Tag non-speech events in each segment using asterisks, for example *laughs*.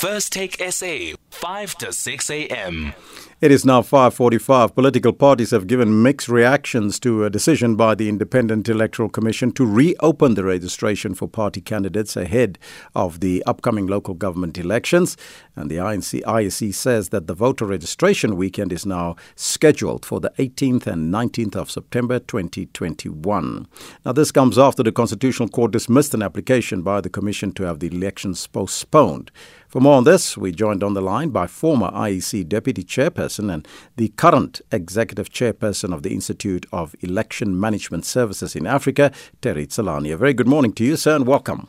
First Take SA, 5 to 6 a.m. It is now 5:45. Political parties have given mixed reactions to a decision by the Independent Electoral Commission to reopen the registration for party candidates ahead of the upcoming local government elections. And the INC, IEC says that the voter registration weekend is now scheduled for the 18th and 19th of September 2021. Now, this comes after the Constitutional Court dismissed an application by the Commission to have the elections postponed. For more on this, we joined on the line by former IEC Deputy Chairperson and the current Executive Chairperson of the Institute of Election Management Services in Africa, Terry Tselane. A very good morning to you, sir, and welcome.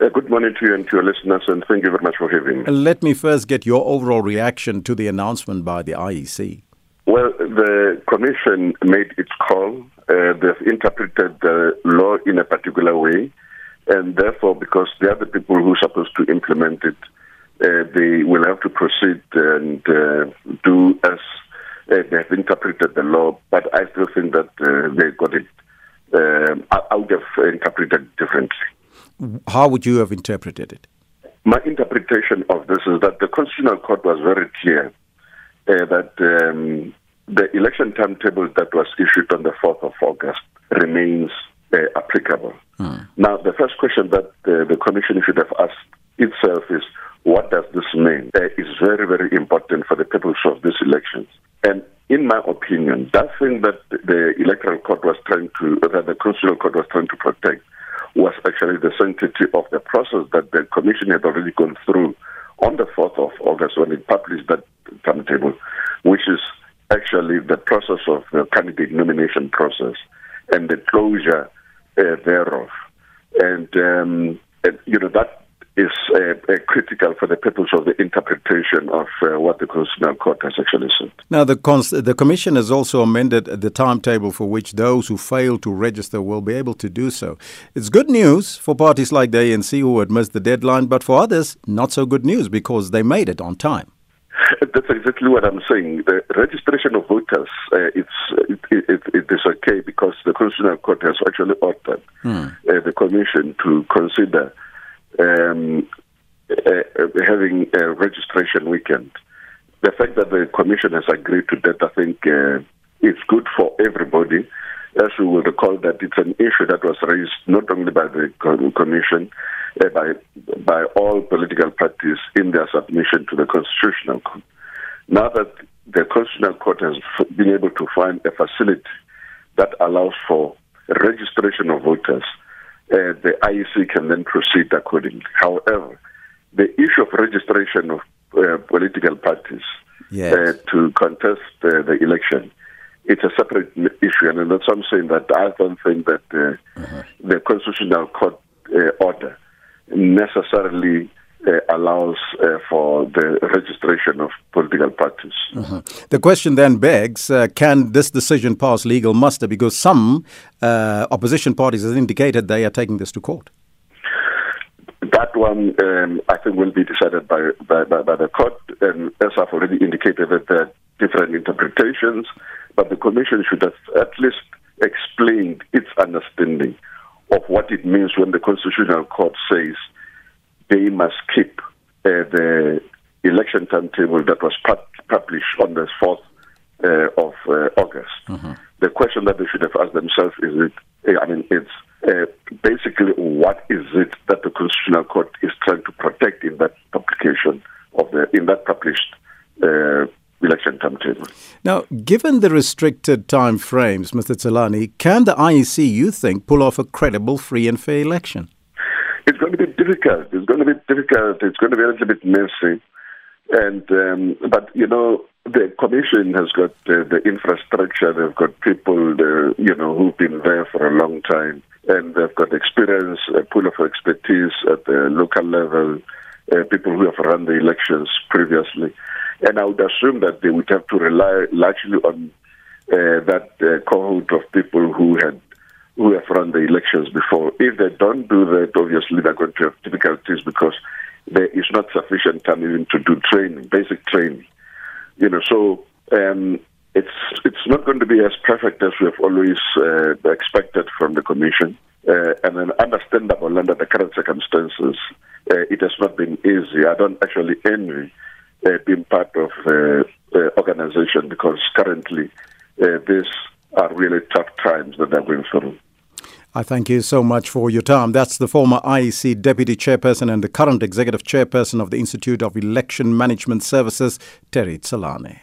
Uh, good morning to you and to your listeners, and thank you very much for having me. Let me first get your overall reaction to the announcement by the IEC. Well, the Commission made its call. Uh, they've interpreted the law in a particular way, and therefore, because they are the people who are supposed to implement it, they will have to proceed and uh, do as uh, they have interpreted the law. But I still think that uh, they got it. Um, I would have interpreted differently. How would you have interpreted it? My interpretation of this is that the Constitutional Court was very clear uh, that um, the election timetable that was issued on the 4th of August remains uh, applicable. Hmm. Now, the first question that uh, the Commission should have asked itself is what does this mean? Uh, is very, very important for the purpose of these elections. And in my opinion, that thing that the Electoral Court was trying to, that the Constitutional Court was trying to protect, was actually the sanctity of the process that the Commission had already gone through on the 4th of August when it published that timetable, which is actually the process of the candidate nomination process and the closure uh, thereof. And, um, and, you know, that is uh, uh, critical for the purpose of the interpretation of uh, what the Constitutional Court has actually said. Now, the, cons- the Commission has also amended the timetable for which those who fail to register will be able to do so. It's good news for parties like the ANC who had missed the deadline, but for others, not so good news because they made it on time. *laughs* That's exactly what I'm saying. The registration of voters, uh, it's, it, it, it is okay because the Constitutional Court has actually ordered hmm. uh, the Commission to consider um, having a registration weekend. The fact that the Commission has agreed to that, I think, uh, it's good for everybody. As we will recall that it's an issue that was raised not only by the Commission, uh, by by all political parties in their submission to the Constitutional Court. Now that the Constitutional Court has been able to find a facility that allows for registration of voters, uh, the IEC can then proceed accordingly. However, the issue of registration of uh, political parties yes. uh, to contest uh, the election, it's a separate issue, and that's why I'm saying that I don't think that uh, uh-huh. the Constitutional Court uh, order necessarily uh, allows uh, for the registration of political parties. Uh-huh. The question then begs uh, can this decision pass legal muster? Because some uh, opposition parties have indicated they are taking this to court. That one, um, I think, will be decided by, by, by, by the court. And as I've already indicated, that there are different interpretations, but the Commission should have at least explained its understanding of what it means when the Constitutional Court says they must keep uh, the election timetable that was published on the 4th uh, of uh, August. Mm-hmm. The question that they should have asked themselves is it, eh, I mean, it's uh, basically what is it that the Constitutional Court is trying to protect in that publication of the, in that published uh, election timetable. Now, given the restricted time frames, Mr. Tselane, can the IEC, you think, pull off a credible, free and fair election? It's going to be difficult. It's going to be difficult. It's going to be a little bit messy. And um, but you know the commission has got uh, the infrastructure. They've got people, uh, you know, who've been there for a long time, and they've got experience, a pool of expertise at the local level. Uh, people who have run the elections previously, and I would assume that they would have to rely largely on uh, that uh, cohort of people who had who have run the elections before. If they don't do that, obviously they're going to have difficulties because there is not sufficient time even to do training, basic training. You know, so um, it's it's not going to be as perfect as we have always uh, expected from the commission, uh, and then understandable under the current circumstances. uh, it has not been easy. I don't actually envy uh, being part of uh, the organization because currently uh, these are really tough times that they're going through. I thank you so much for your time. That's the former IEC Deputy Chairperson and the current Executive Chairperson of the Institute of Election Management Services, Terry Tselane.